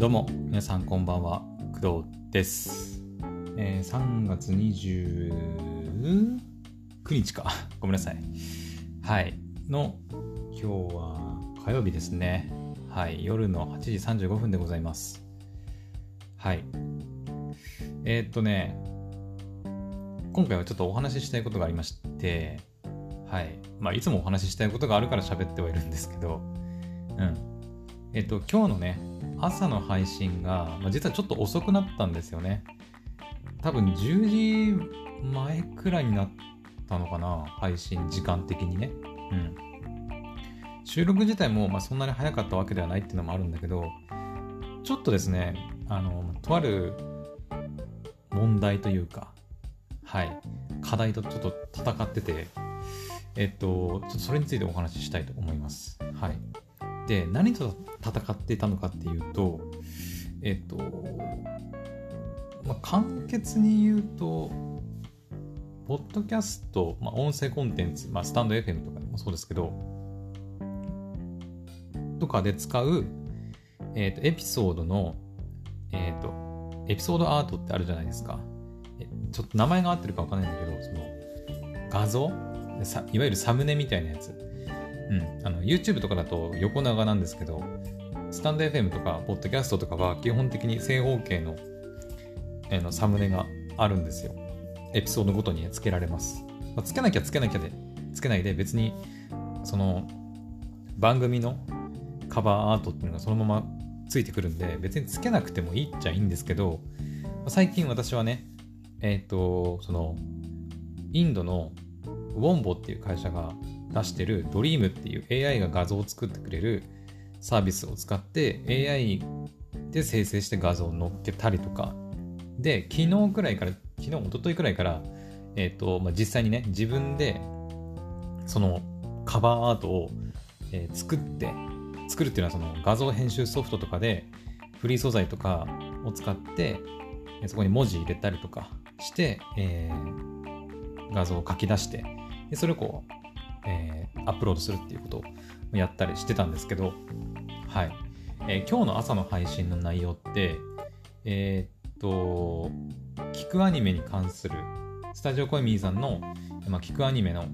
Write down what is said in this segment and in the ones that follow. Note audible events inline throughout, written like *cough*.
どうも、皆さんこんばんは、工藤です。えー3月29日か。*laughs* ごめんなさい。はい。の、今日は火曜日ですね。はい。夜の8時35分でございます。はい。えーっとね、今回はちょっとお話ししたいことがありまして、はい。まあ、いつもお話ししたいことがあるから喋ってはいるんですけど、うん。えっと、今日のね、朝の配信が、まあ、実はちょっと遅くなったんですよね。多分10時前くらいになったのかな、配信時間的にね。うん。収録自体も、まあ、そんなに早かったわけではないっていうのもあるんだけど、ちょっとですね、あの、とある問題というか、はい、課題とちょっと戦ってて、えっと、ちょっとそれについてお話ししたいと思います。はい。で、何と戦ってたのかっていうと、えっと、まあ、簡潔に言うと、ポッドキャスト、まあ、音声コンテンツ、まあ、スタンド FM とかでもそうですけど、とかで使う、えっと、エピソードの、えっと、エピソードアートってあるじゃないですか。ちょっと名前が合ってるかわかんないんだけど、その、画像いわゆるサムネみたいなやつ。うん。あの、YouTube とかだと横長なんですけど、スタンド FM とか、ポッドキャストとかは基本的に正方形の,、えーのサムネがあるんですよ。エピソードごとにつけられます。まあつけなきゃつけなきゃで、つけないで別に、その、番組のカバーアートっていうのがそのままついてくるんで、別につけなくてもいいっちゃいいんですけど、まあ最近私はね、えっ、と、その、インドのウォンボっていう会社が出してるドリームっていう AI が画像を作ってくれるサービスを使って AI で生成して画像を載っけたりとかで昨日くらいから昨日一昨日くらいからえっ、と、まあ、実際にね自分でそのカバーアートを、えー作って作るっていうのはその画像編集ソフトとかでフリー素材とかを使ってそこに文字入れたりとかして、えー画像を書き出してでそれをこう、えーアップロードするっていうことをやったりしてたんですけど、はい。えー今日の朝の配信の内容って、えーっと、聞くアニメに関する、スタジオコイミーさんの、まあ、聞くアニメの、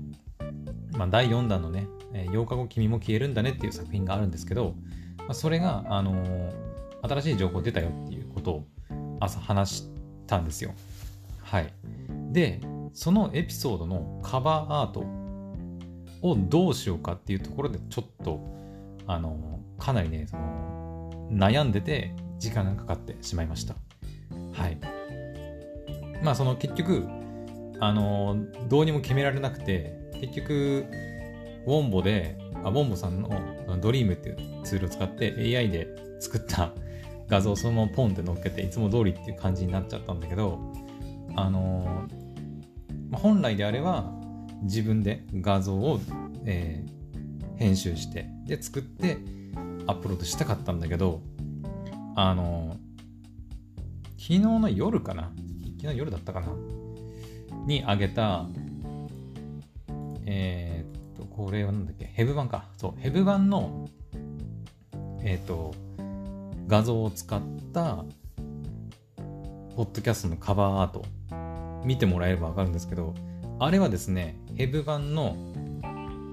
まあ、第4弾のね、えー8日後君も消えるんだねっていう作品があるんですけど、まあ、それが、あのー新しい情報出たよっていうことを朝話したんですよ。はい。で、そのエピソードのカバーアートをどうしようかっていうところでちょっと、あの、かなりね、その、悩んでて時間がかかってしまいました。はい。まあ、その結局、あの、どうにも決められなくて、結局、ウォンボで、あウォンボさんのドリームっていうツールを使って AI で作った *laughs* 画像をそのままポンって乗っけて、いつも通りっていう感じになっちゃったんだけど、あの本来であれば自分で画像を、えー編集してで作ってアップロードしたかったんだけどあの昨日の夜かな？昨日の夜だったかな？に上げたえーっとこれはなんだっけ？ヘブ版か。そうヘブ版のえーっと画像を使ったポッドキャストのカバーアート見てもらえればわかるんですけど、あれはですね、ヘブ版の、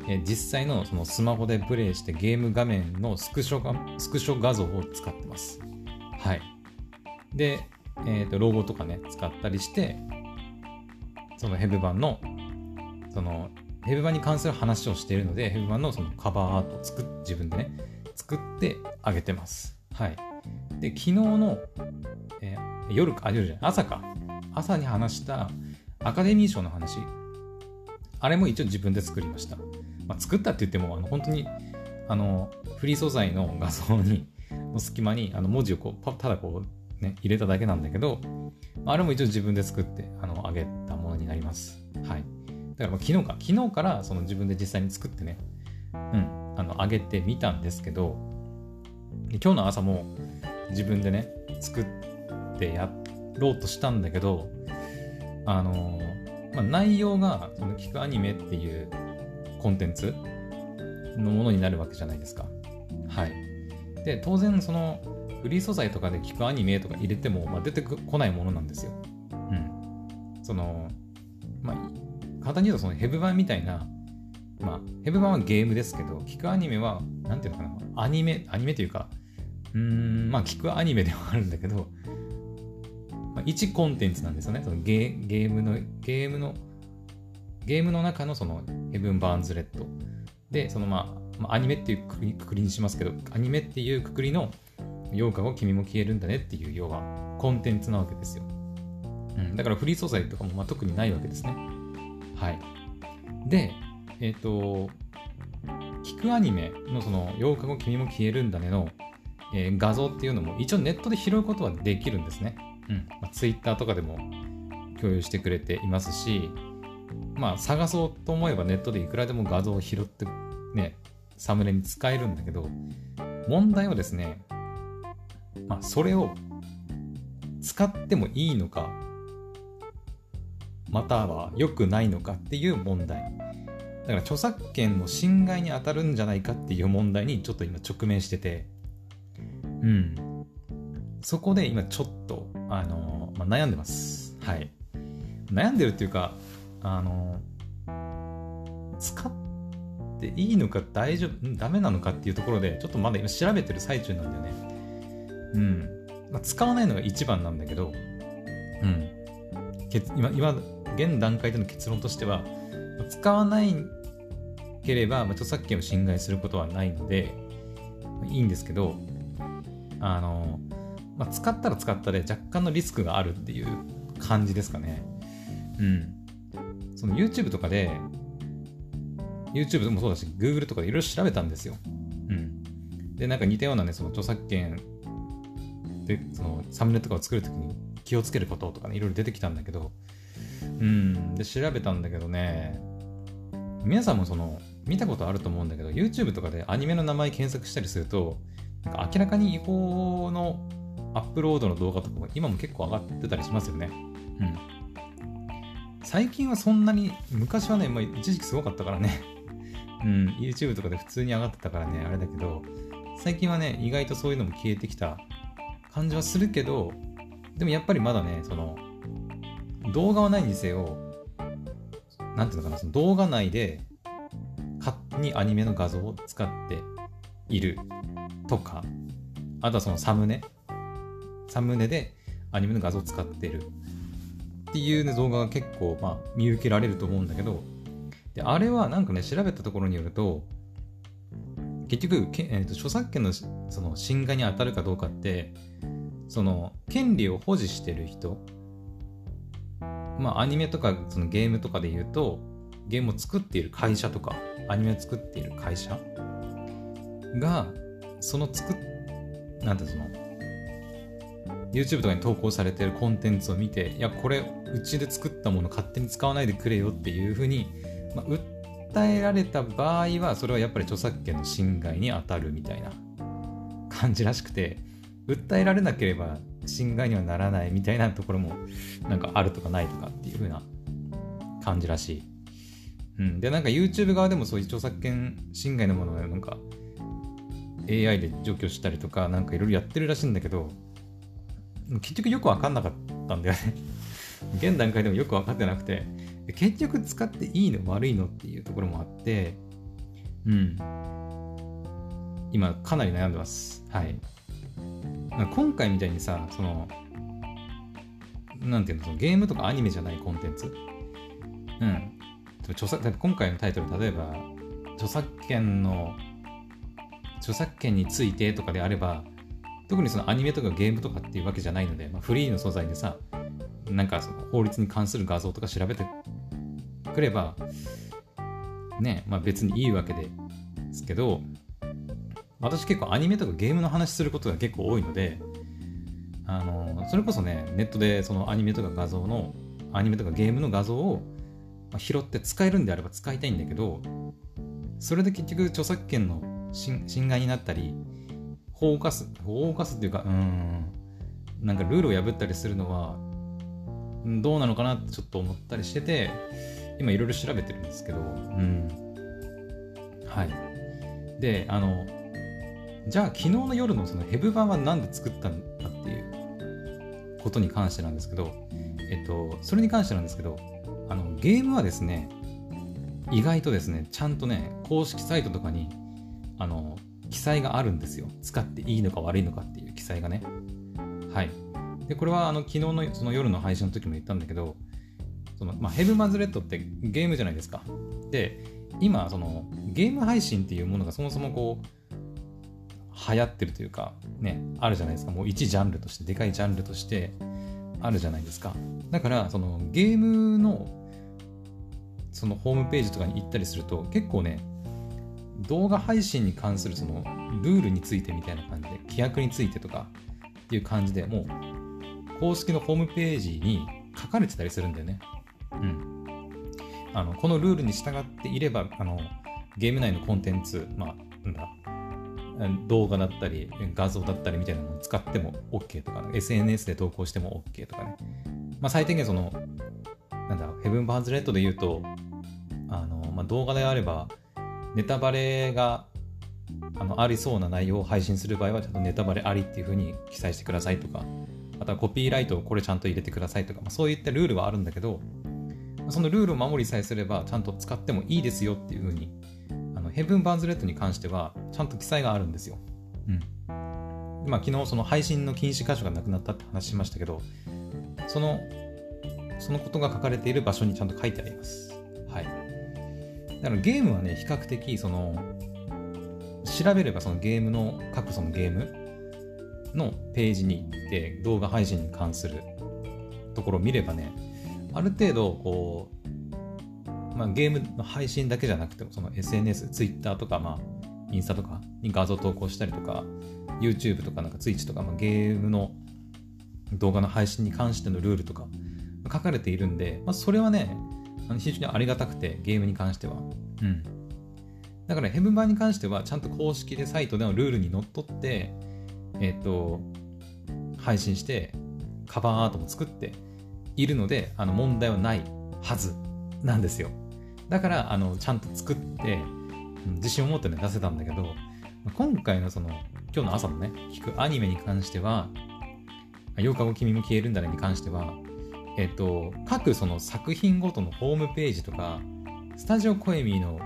えー実際のそのスマホでプレイしてゲーム画面のスクショがスクショ画像を使ってます。はい。で、えっ、と、ロゴとかね、使ったりして、そのヘブ版の、その、ヘブ版に関する話をしているので、ヘブ版のそのカバーアートを作っ自分でね、作ってあげてます。はい。で、昨日の、えー夜か、あ、夜じゃない、朝か。朝に話したアカデミー賞の話。あれも一応自分で作りました。まあ、作ったって言っても、あの本当に、あの、フリー素材の画像に、の隙間に、あの文字をこう、ただこう、ね、入れただけなんだけど、あれも一応自分で作って、あの、上げたものになります。はい。だからま昨日か、昨日からその自分で実際に作ってね、うん、あの、上げてみたんですけど、今日の朝も自分でね、作ってやろうとしたんだけど、あの、まあ、内容が、その聞くアニメっていうコンテンツのものになるわけじゃないですか。はい。で、当然そのフリー素材とかで聞くアニメとか入れても、まあ、出てこないものなんですよ。うん。その、まあ、簡単に言うとそのヘブ版みたいな、まあ、ヘブ版はゲームですけど、聞くアニメは、なんていうのかな、アニメ、アニメというか、うん、まあ、聞くアニメではあるんだけど、まあ、一コンテンツなんですよね。そのゲゲームの、ゲームの、ゲームの中のそのヘブン・バーンズ・レッド。で、そのまあ、アニメっていうくくりくりにしますけど、アニメっていうくくりの8日後君も消えるんだねっていう要はコンテンツなわけですよ。うん、だからフリー素材とかもまあ特にないわけですね。はい。で、えっ、ー、と、聞くアニメのその8日後君も消えるんだねの、えー、画像っていうのも一応ネットで拾うことはできるんですね。うん。まあ、Twitter とかでも共有してくれていますし、まあ探そうと思えばネットでいくらでも画像を拾ってね、サムネに使えるんだけど、問題はですね、まあ、それを使ってもいいのか、または良くないのかっていう問題。だから著作権の侵害に当たるんじゃないかっていう問題にちょっと今直面してて、うん。そこで今ちょっと、あのまあ、悩んでます。はい。悩んでるっていうか、あの使っていいのか大丈夫、ダメなのかっていうところで、ちょっとまだ今調べてる最中なんだよね。うん。まあ、使わないのが一番なんだけど、うん。今、今、現段階での結論としては、使わないければ、まあ、著作権を侵害することはないので、いいんですけど、あの、まあ、使ったら使ったで若干のリスクがあるっていう感じですかね。うん。その YouTube とかで、YouTube もそうだし、Google とかでいろいろ調べたんですよ。うん。で、なんか似たようなね、その著作権でそのサムネとかを作るときに気をつけることとかねいろいろ出てきたんだけどうんで調べたんだけどね皆さんもその見たことあると思うんだけど YouTube とかでアニメの名前検索したりするとなんか明らかに違法のアップロードの動画とかも今も結構上がってたりしますよね。うん。最近はそんなに昔はね、まあ、一時期すごかったからね。うん。YouTube とかで普通に上がってたからねあれだけど最近はね意外とそういうのも消えてきた感じはするけど、でもやっぱりまだね、その、動画はないにせよ、なんていうのかな、その動画内で、勝手にアニメの画像を使っているとか、あとはそのサムネ、サムネでアニメの画像を使ってる。っていう、ね、動画が結構、まあ、見受けられると思うんだけど、であれはなんかね、調べたところによると、結局け、えーと、著作権のその侵害に当たるかどうかって、その権利を保持してる人まあアニメとかそのゲームとかで言うとゲームを作っている会社とかアニメを作っている会社がその作っなんてその YouTube とかに投稿されてるコンテンツを見ていやこれうちで作ったもの勝手に使わないでくれよっていうふうに、まあ、訴えられた場合はそれはやっぱり著作権の侵害に当たるみたいな感じらしくて訴えられなければ侵害にはならないみたいなところもなんかあるとかないとかっていう風な感じらしい。うん、でなんか YouTube 側でもそういう著作権侵害のものをなんか AI で除去したりとかなんかいろいろやってるらしいんだけど結局よくわかんなかったんだよね *laughs* 現段階でもよく分かってなくて結局使っていいの悪いのっていうところもあってうん今かなり悩んでますはい今回みたいにさ、その、なんていうの、そのゲームとかアニメじゃないコンテンツ？うん。著作今回のタイトル、例えば、著作権の、著作権についてとかであれば、特にそのアニメとかゲームとかっていうわけじゃないので、まあ、フリーの素材でさ、なんかその法律に関する画像とか調べてくれば、ね、まあ別にいいわけですけど、私結構アニメとかゲームの話することが結構多いので、あの、それこそね、ネットでそのアニメとか画像の、アニメとかゲームの画像を拾って使えるんであれば使いたいんだけど、それで結局著作権の侵害になったり、法を犯す、法を犯すっていうか、うん、なんかルールを破ったりするのは、どうなのかなってちょっと思ったりしてて、今いろいろ調べてるんですけど、うん。はい。で、あの、じゃあ昨日の夜のそのヘブ版は何で作ったんだっていうことに関してなんですけど、えっと、それに関してなんですけど、あのゲームはですね、意外とですね、ちゃんとね、公式サイトとかに、あの、記載があるんですよ。使っていいのか悪いのかっていう記載がね。はい。で、これはあの昨日のその夜の配信の時も言ったんだけど、そのまあ、ヘブ・マズ・レッドってゲームじゃないですか。で、今、そのゲーム配信っていうものがそもそもこう、流行ってるというか、ね、あるじゃないですか。もう一ジャンルとして、でかいジャンルとしてあるじゃないですか。だから、そのゲームのそのホームページとかに行ったりすると、結構ね、動画配信に関するそのルールについてみたいな感じで、規約についてとかっていう感じでもう、公式のホームページに書かれてたりするんだよね。うん。あの、このルールに従っていれば、あの、ゲーム内のコンテンツ、まあ、なんだ、動画だったり画像だったりみたいなのを使っても OK とか、SNS で投稿しても OK とかね。まあ、最低限その、なんだ、ヘブン・バーズ・レッドで言うと、あの、まあ、動画であれば、ネタバレがあのありそうな内容を配信する場合は、ちゃんとネタバレありっていうふうに記載してくださいとか、あとはコピーライトをこれちゃんと入れてくださいとか、まあ、そういったルールはあるんだけど、そのルールを守りさえすれば、ちゃんと使ってもいいですよっていうふうにヘブン・バーンズ・レッドに関しては、ちゃんと記載があるんですよ。うん。まあ、昨日、その配信の禁止箇所がなくなったって話しましたけど、その、そのことが書かれている場所にちゃんと書いてあります。だからゲームはね、比較的、その、調べればそのゲームの、各そのゲームのページに行って動画配信に関するところを見ればね、ある程度、こう、まあ、ゲームの配信だけじゃなくても、その SNS、Twitter とか、まあ、インスタとかに画像投稿したりとか、YouTube とかなんか Twitch とか、まあ、ゲームの動画の配信に関してのルールとか書かれているんで、まあ、それはね、非常にありがたくて、ゲームに関しては。うん。だから、ヘブン版に関しては、ちゃんと公式でサイトでのルールにのっとって、えっ、ー、と、配信して、カバーアートも作っているので、あの問題はないはずなんですよ。だからあのちゃんと作って自信を持ってね出せたんだけど今回のその今日の朝のね聞くアニメに関しては8日後君も消えるんだねに関してはえっと各その作品ごとのホームページとかスタジオコエミーの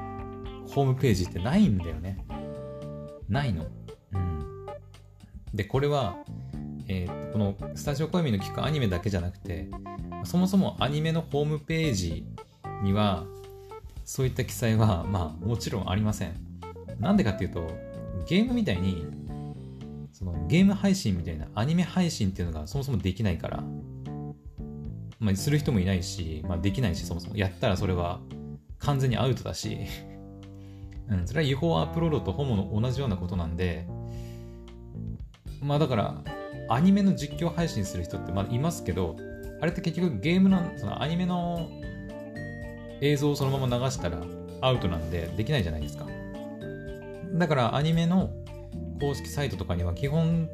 ホームページってないんだよね。ないの。うん。でこれはえー、このスタジオコエミーの聞くアニメだけじゃなくてそもそもアニメのホームページにはそういった記載は、まあ、もちろんありません。なんでかっていうと、ゲームみたいに、そのゲーム配信みたいなアニメ配信っていうのがそもそもできないから、まあ、する人もいないし、まあ、できないし、そもそも。やったらそれは完全にアウトだし、*laughs* うん、それは違法アップロードとホモの同じようなことなんで、まあだから、アニメの実況配信する人ってまだいますけど、あれって結局ゲームの、そのアニメの映像をそのまま流したらアウトなんでできないじゃないですか。だからアニメの公式サイトとかには基本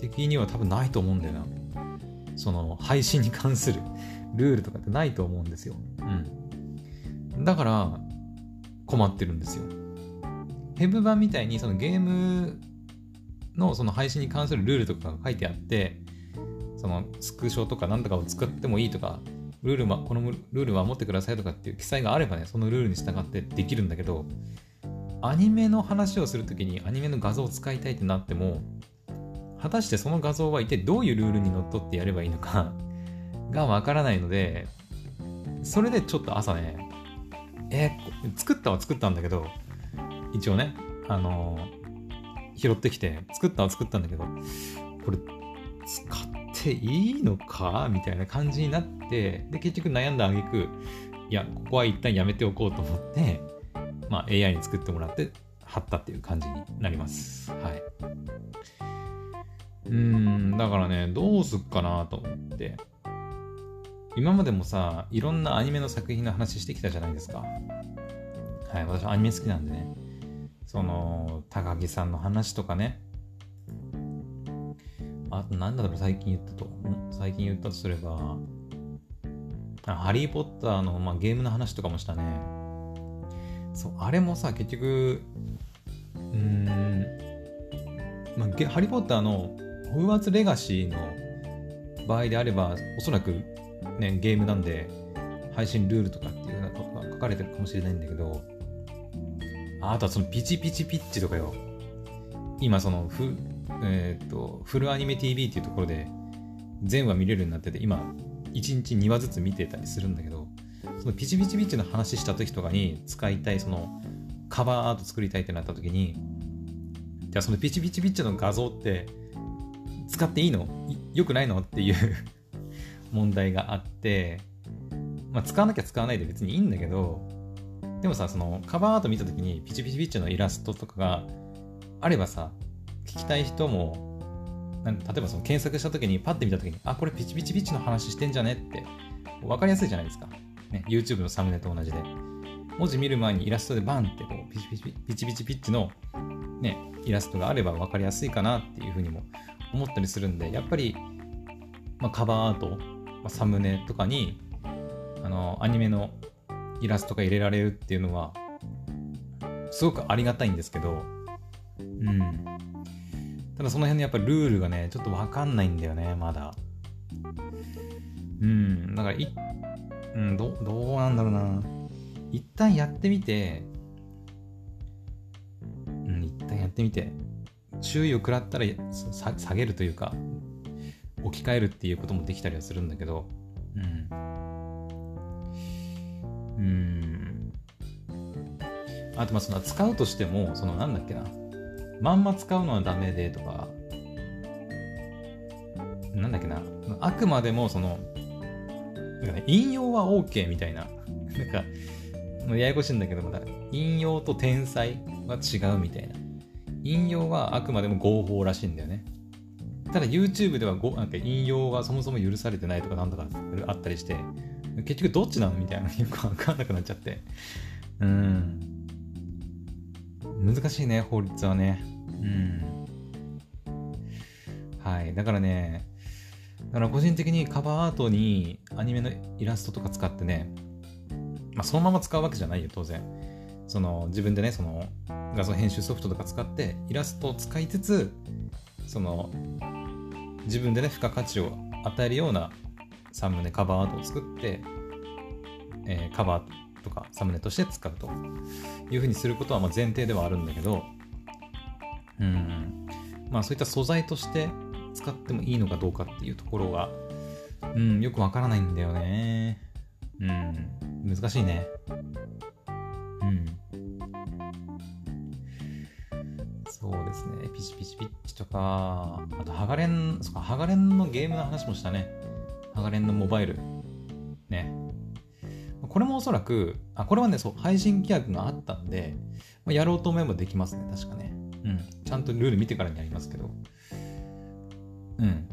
的には多分ないと思うんだよな。その配信に関する *laughs* ルールとかってないと思うんですよ。うん。だから困ってるんですよ。ヘブ版みたいにそのゲームのその配信に関するルールとかが書いてあって、そのスクショとか何とかを使ってもいいとかルール、ま、このルールは守ってくださいとかっていう記載があればね、そのルールに従ってできるんだけど、アニメの話をするときにアニメの画像を使いたいってなっても、果たしてその画像は一体どういうルールにのっとってやればいいのか *laughs* がわからないので、それでちょっと朝ね、えー、作ったは作ったんだけど、一応ね、あのー、拾ってきて、作ったは作ったんだけど、これ、使っていいのか？みたいな感じになって、で、結局悩んだ挙句、いや、ここは一旦やめておこうと思って、まあ、AI に作ってもらって貼ったっていう感じになります。はい。うん、だからね、どうすっかなと思って。今までもさ、いろんなアニメの作品の話してきたじゃないですか。はい、私アニメ好きなんでね。その、高木さんの話とかね、あとなんだろう、最近言ったと。最近言ったとすれば、ハリー・ポッターの、まあ、ゲームの話とかもしたね。そう、あれもさ、結局、うーん、まあ、ハリー・ポッターのホグワーツ・レガシーの場合であれば、おそらく、ね、ゲームなんで、配信ルールとかっていうようなことが書かれてるかもしれないんだけど、あとはそのピチピチピッチとかよ。今そのフ、えー、っと、フルアニメ TV っていうところで全話見れるようになってて、今、1日2話ずつ見てたりするんだけど、そのピチピチピッチの話した時とかに使いたいそのカバーアート作りたいってなった時に、じゃあそのピチピチピッチの画像って使っていいの？よくないの？っていう *laughs* 問題があって、まあ、使わなきゃ使わないで別にいいんだけど、でもさ、そのカバーアート見た時にピチピチピチのイラストとかがあればさ、聞きたい人も、なん例えばその検索した時にパッて見た時に、あ、これピチピチピチの話してんじゃねって分かりやすいじゃないですか。ね、YouTube のサムネと同じで。文字見る前にイラストでバンってこうピチピチピチピチピチの、ね、イラストがあれば分かりやすいかなっていうふうにも思ったりするんで、やっぱり、まあ、カバーアート、まあ、サムネとかに、あの、アニメのイラストが入れられるっていうのは、すごくありがたいんですけど、うん。ただその辺のやっぱルールがね、ちょっとわかんないんだよね、まだ。うん。だからい、うん、どどうなんだろうな。一旦やってみて、うん、一旦やってみて、注意を食らったら下げるというか、置き換えるっていうこともできたりはするんだけど、うん。うん。あと、まあ、その使うとしても、そのなんだっけな。まんま使うのはダメでとか、なんだっけな。あくまでも、その、なんかね、引用は OK みたいな。なんか、ややこしいんだけども、引用と天才は違うみたいな。引用はあくまでも合法らしいんだよね。ただ YouTube ではごなんか引用がそもそも許されてないとかなんとかあったりして、結局どっちなのみたいなよくわかんなくなっちゃって。うん。難しいね、法律はね。うん。はい。だからね、だから個人的にカバーアートにアニメのイラストとか使ってね、まあ、そのまま使うわけじゃないよ、当然。その自分でね、その画像編集ソフトとか使ってイラストを使いつつ、その自分でね、付加価値を与えるようなサムネ、カバーアートを作って、えー、カバーとかサムネとして使うというふうにすることはま前提ではあるんだけど、うん、まあそういった素材として使ってもいいのかどうかっていうところが、うん、よくわからないんだよね。うん、難しいね。そうですね。ピチピチピッチとか、あと、ハガレン、そっか、ハガレンのゲームの話もしたね。ハガレンのモバイル。ね。これもおそらく、あ、これはね、そう、配信規約があったんで、やろうと思えばできますね、確かね。うん。ちゃんとルール見てからにやりますけど。うん。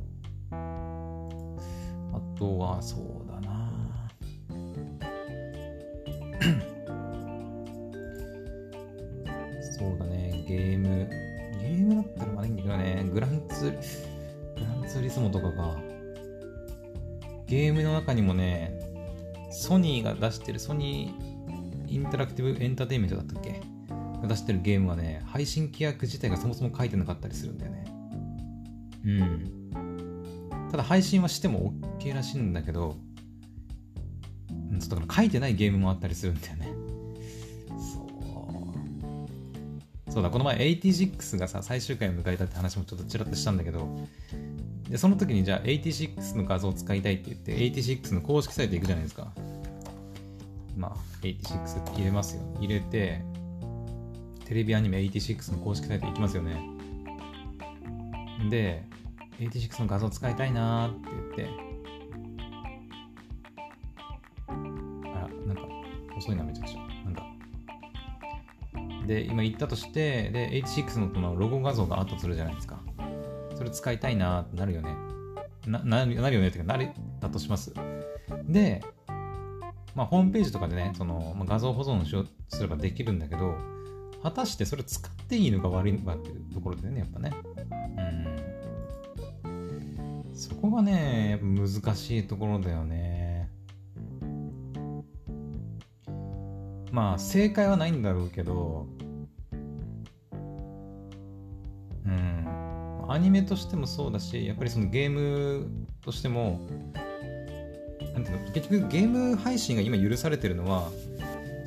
あとは、そうだなそうツ、グランツーリスモとかが、ゲームの中にもね、ソニーが出してる、ソニーインタラクティブエンターテインメントだったっけ？が出してるゲームはね、配信規約自体がそもそも書いてなかったりするんだよね。うん。ただ配信はしても OK らしいんだけど、ちょっと書いてないゲームもあったりするんだよね。そうだ、この前86がさ、最終回を迎えたって話もちょっとちらっとしたんだけど、で、その時にじゃあ86の画像を使いたいって言って、86の公式サイト行くじゃないですか。まあ、86って入れますよ。入れて、テレビアニメ86の公式サイト行きますよね。で、86の画像使いたいなーって言って、で、今言ったとして、で、86ののロゴ画像があったとするじゃないですか。それ使いたいなってなるよね。な、なるよねっていうか、なれたとします。で、まあ、ホームページとかでね、その、まあ、画像保存しよすればできるんだけど、果たしてそれ使っていいのか悪いのかっていうところでね、やっぱね。うん。そこがね、難しいところだよね。まあ正解はないんだろうけどアニメとしてもそうだし、やっぱりそのゲームとしても、なんていうの、結局ゲーム配信が今許されてるのは、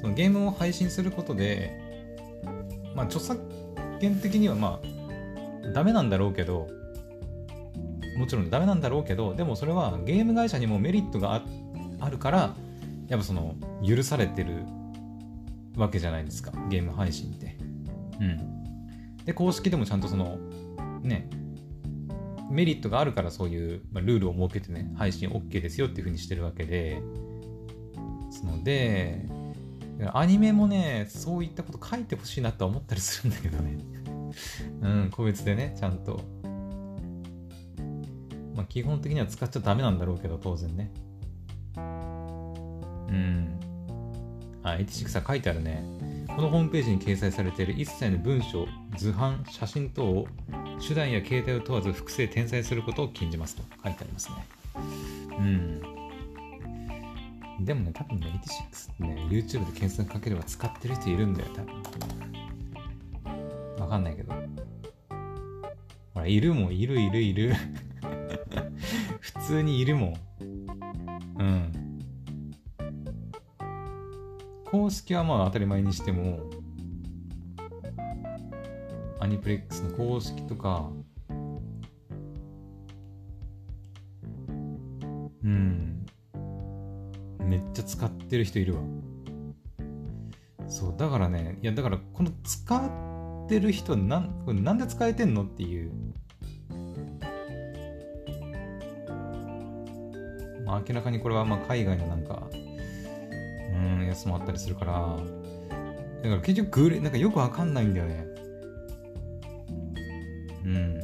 そのゲームを配信することで、まあ著作権的にはまあ、ダメなんだろうけど、もちろんダメなんだろうけど、でもそれはゲーム会社にもメリットがあるから、やっぱその許されてるわけじゃないですか、ゲーム配信って。うん。で、公式でもちゃんとその、ね、メリットがあるからそういう、まあ、ルールを設けてね、配信 OK ですよっていうふうにしてるわけで、ですので、アニメもね、そういったこと書いてほしいなとは思ったりするんだけどね。*laughs* うん、個別でね、ちゃんと。まあ、基本的には使っちゃダメなんだろうけど、当然ね。うん。あ、86は書いてあるね。このホームページに掲載されている一切の文章、図版、写真等を手段や形態を問わず複製転載することを禁じますと書いてありますね。うん。でもね、多分ね、86ってね、YouTube で検索かければ使ってる人いるんだよ、多分。わかんないけど。ほら、いるもん、いるいるいる。*laughs* 普通にいるもん。うん。公式はまあ当たり前にしても、アニプレックスの公式とか、うん、めっちゃ使ってる人いるわ。そう、だからね、いや、だからこの使ってる人なん、これなんで使えてんのっていう。まあ、明らかにこれはまあ海外のなんか、うん、やつもあったりするから、だから結局グレ、なんかよくわかんないんだよね。うん。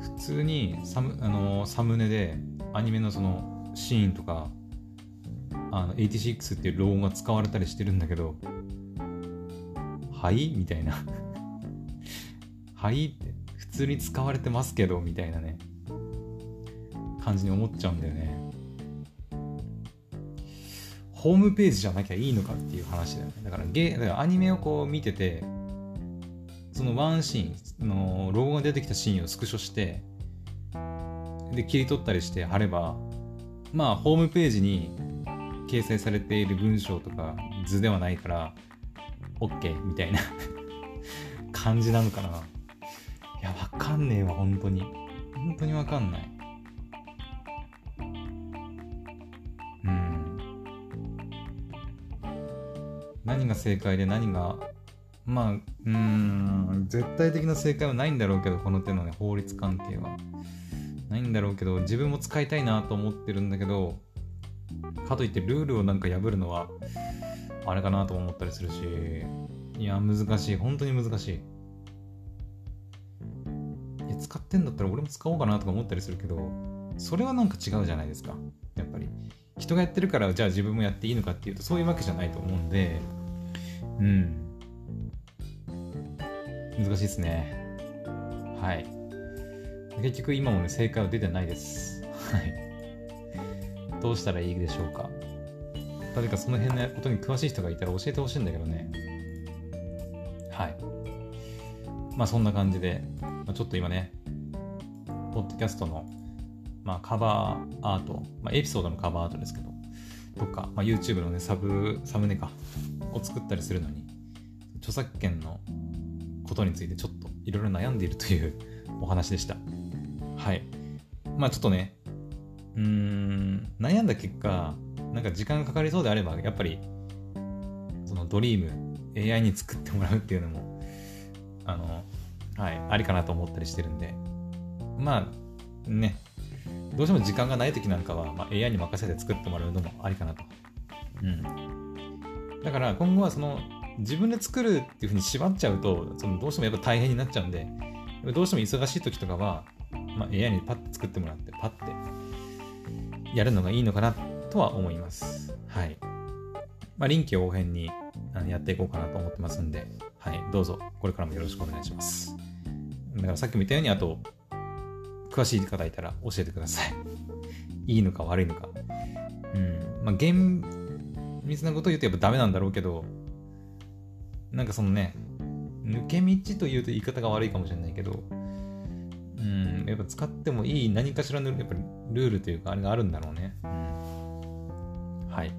普通にサム、あのサムネでアニメのそのシーンとか、あの86っていうロゴが使われたりしてるんだけど、はい？みたいな。*laughs* はい？って。普通に使われてますけどみたいなね。感じに思っちゃうんだよね。ホームページじゃなきゃいいのかっていう話だよね。だからゲだからアニメをこう見ててそのワンシーンのロゴが出てきたシーンをスクショしてで切り取ったりして貼ればまあホームページに掲載されている文章とか図ではないから OK みたいな感じなのかな。いやわかんねえわ本当に。本当にわかんない。何が正解で何がまあ、うん、絶対的な正解はないんだろうけど、この手のね、法律関係は。ないんだろうけど、自分も使いたいなと思ってるんだけど、かといってルールをなんか破るのは、あれかなと思ったりするし、いや、難しい。本当に難しい。いや、使ってんだったら俺も使おうかなとか思ったりするけど、それはなんか違うじゃないですか。やっぱり。人がやってるから、じゃあ自分もやっていいのかっていうと、そういうわけじゃないと思うんで、うん。難しいですね。はい。結局今もね、正解は出てないです。はい。どうしたらいいでしょうか。誰かその辺のことに詳しい人がいたら教えてほしいんだけどね。はい。まあそんな感じで、まあ、ちょっと今ね、ポッドキャストの、まあ、カバーアート、まあ、エピソードのカバーアートですけど、とか、まあ、YouTube のね、サブ、サムネか、を作ったりするのに、著作権のことについてちょっといろいろ悩んでいるという *laughs* お話でした。はい。まあちょっとね、うん、悩んだ結果、なんか時間かかりそうであれば、やっぱり、そのドリーム、AI に作ってもらうっていうのも、あの、はい、ありかなと思ったりしてるんで、まあ、ね、どうしても時間がない時なんかは、まあ、AI に任せて作ってもらうのもありかなと。うん。だから今後はその自分で作るっていうふうに縛っちゃうと、そのどうしてもやっぱ大変になっちゃうんで、どうしても忙しい時とかは、まあ、AI にパッと作ってもらって、パッてやるのがいいのかなとは思います。はい。まあ、臨機応変にやっていこうかなと思ってますんで、はい、どうぞこれからもよろしくお願いします。だからさっきも言ったように、あと、詳しい方いたら教えてください。*laughs* いいのか悪いのか。うん。まあ、厳密なことを言うとやっぱダメなんだろうけど、なんかそのね、抜け道というと言い方が悪いかもしれないけど、うん、やっぱ使ってもいい何かしらのやっぱりルールというか、あれがあるんだろうね。うん。はい。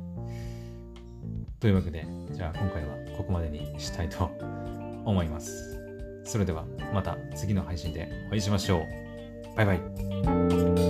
というわけで、じゃあ今回はここまでにしたいと思います。それではまた次の配信でお会いしましょう。拜拜。